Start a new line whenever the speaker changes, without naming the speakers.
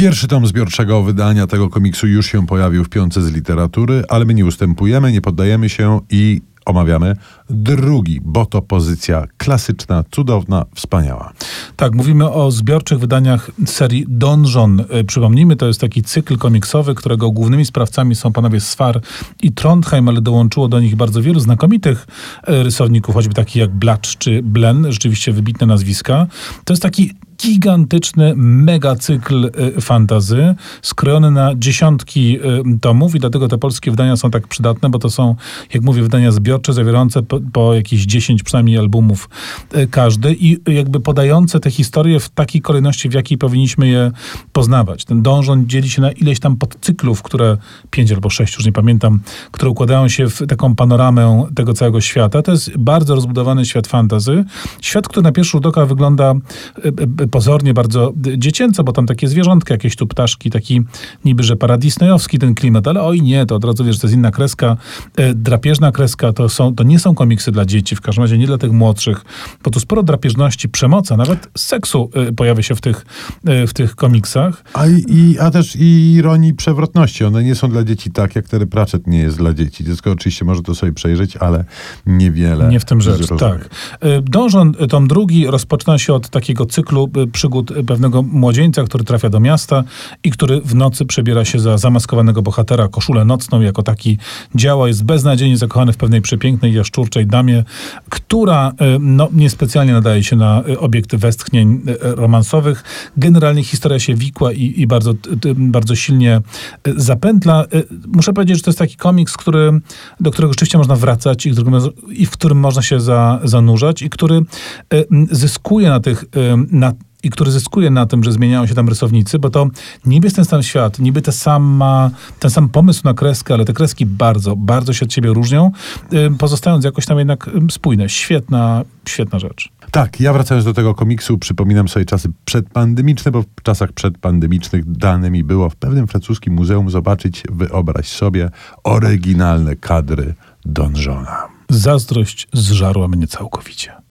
Pierwszy tom zbiorczego wydania tego komiksu już się pojawił w piące z literatury, ale my nie ustępujemy, nie poddajemy się i omawiamy drugi, bo to pozycja klasyczna, cudowna, wspaniała.
Tak, mówimy o zbiorczych wydaniach serii Donjon. Y, Przypomnijmy, to jest taki cykl komiksowy, którego głównymi sprawcami są panowie Swar i Trondheim, ale dołączyło do nich bardzo wielu znakomitych y, rysowników, choćby takich jak Blacz czy Blen, rzeczywiście wybitne nazwiska. To jest taki gigantyczny megacykl y, fantazy, skrojony na dziesiątki y, tomów i dlatego te polskie wydania są tak przydatne, bo to są, jak mówię, wydania zbiorcze, zawierające po, po jakieś 10 przynajmniej albumów y, każdy i jakby podające te historie w takiej kolejności, w jakiej powinniśmy je poznawać. Ten dążon dzieli się na ileś tam podcyklów, które, pięć albo sześć, już nie pamiętam, które układają się w taką panoramę tego całego świata. To jest bardzo rozbudowany świat fantazy. Świat, który na pierwszy rzut oka wygląda pozornie bardzo dziecięco, bo tam takie zwierzątka, jakieś tu ptaszki, taki niby, że paradisnejowski ten klimat, ale oj nie, to od razu wiesz, to jest inna kreska, e, drapieżna kreska, to, są, to nie są komiksy dla dzieci, w każdym razie nie dla tych młodszych, bo tu sporo drapieżności, przemocy, a nawet seksu e, pojawia się w tych, e, w tych komiksach.
A, i, a też i ironii przewrotności. One nie są dla dzieci tak, jak Terry Pratchett nie jest dla dzieci. Dziecko oczywiście może to sobie przejrzeć, ale niewiele.
Nie w tym rzecz, tak. Dążon, tom drugi, rozpoczyna się od takiego cyklu przygód pewnego młodzieńca, który trafia do miasta i który w nocy przebiera się za zamaskowanego bohatera, koszulę nocną, jako taki działa, jest beznadziejnie zakochany w pewnej przepięknej, jaszczurczej damie, która e, no, niespecjalnie nadaje się na e, obiekty westchnień romansowych. Generalnie historia się wikła i, i bardzo, bardzo silnie zapętla. Muszę powiedzieć, że to jest taki komiks, który, do którego rzeczywiście można wracać i, i w którym można się za, zanurzać i który zyskuje na tych, na, i który zyskuje na tym, że zmieniają się tam rysownicy, bo to niby jest ten sam świat, niby te sama, ten sam pomysł na kreskę, ale te kreski bardzo, bardzo się od siebie różnią, y, pozostając jakoś tam jednak y, spójne. Świetna, świetna rzecz.
Tak, ja wracając do tego komiksu, przypominam sobie czasy przedpandemiczne, bo w czasach przedpandemicznych dane mi było w pewnym francuskim muzeum zobaczyć, wyobraź sobie, oryginalne kadry Donżona.
Zazdrość zżarła mnie całkowicie.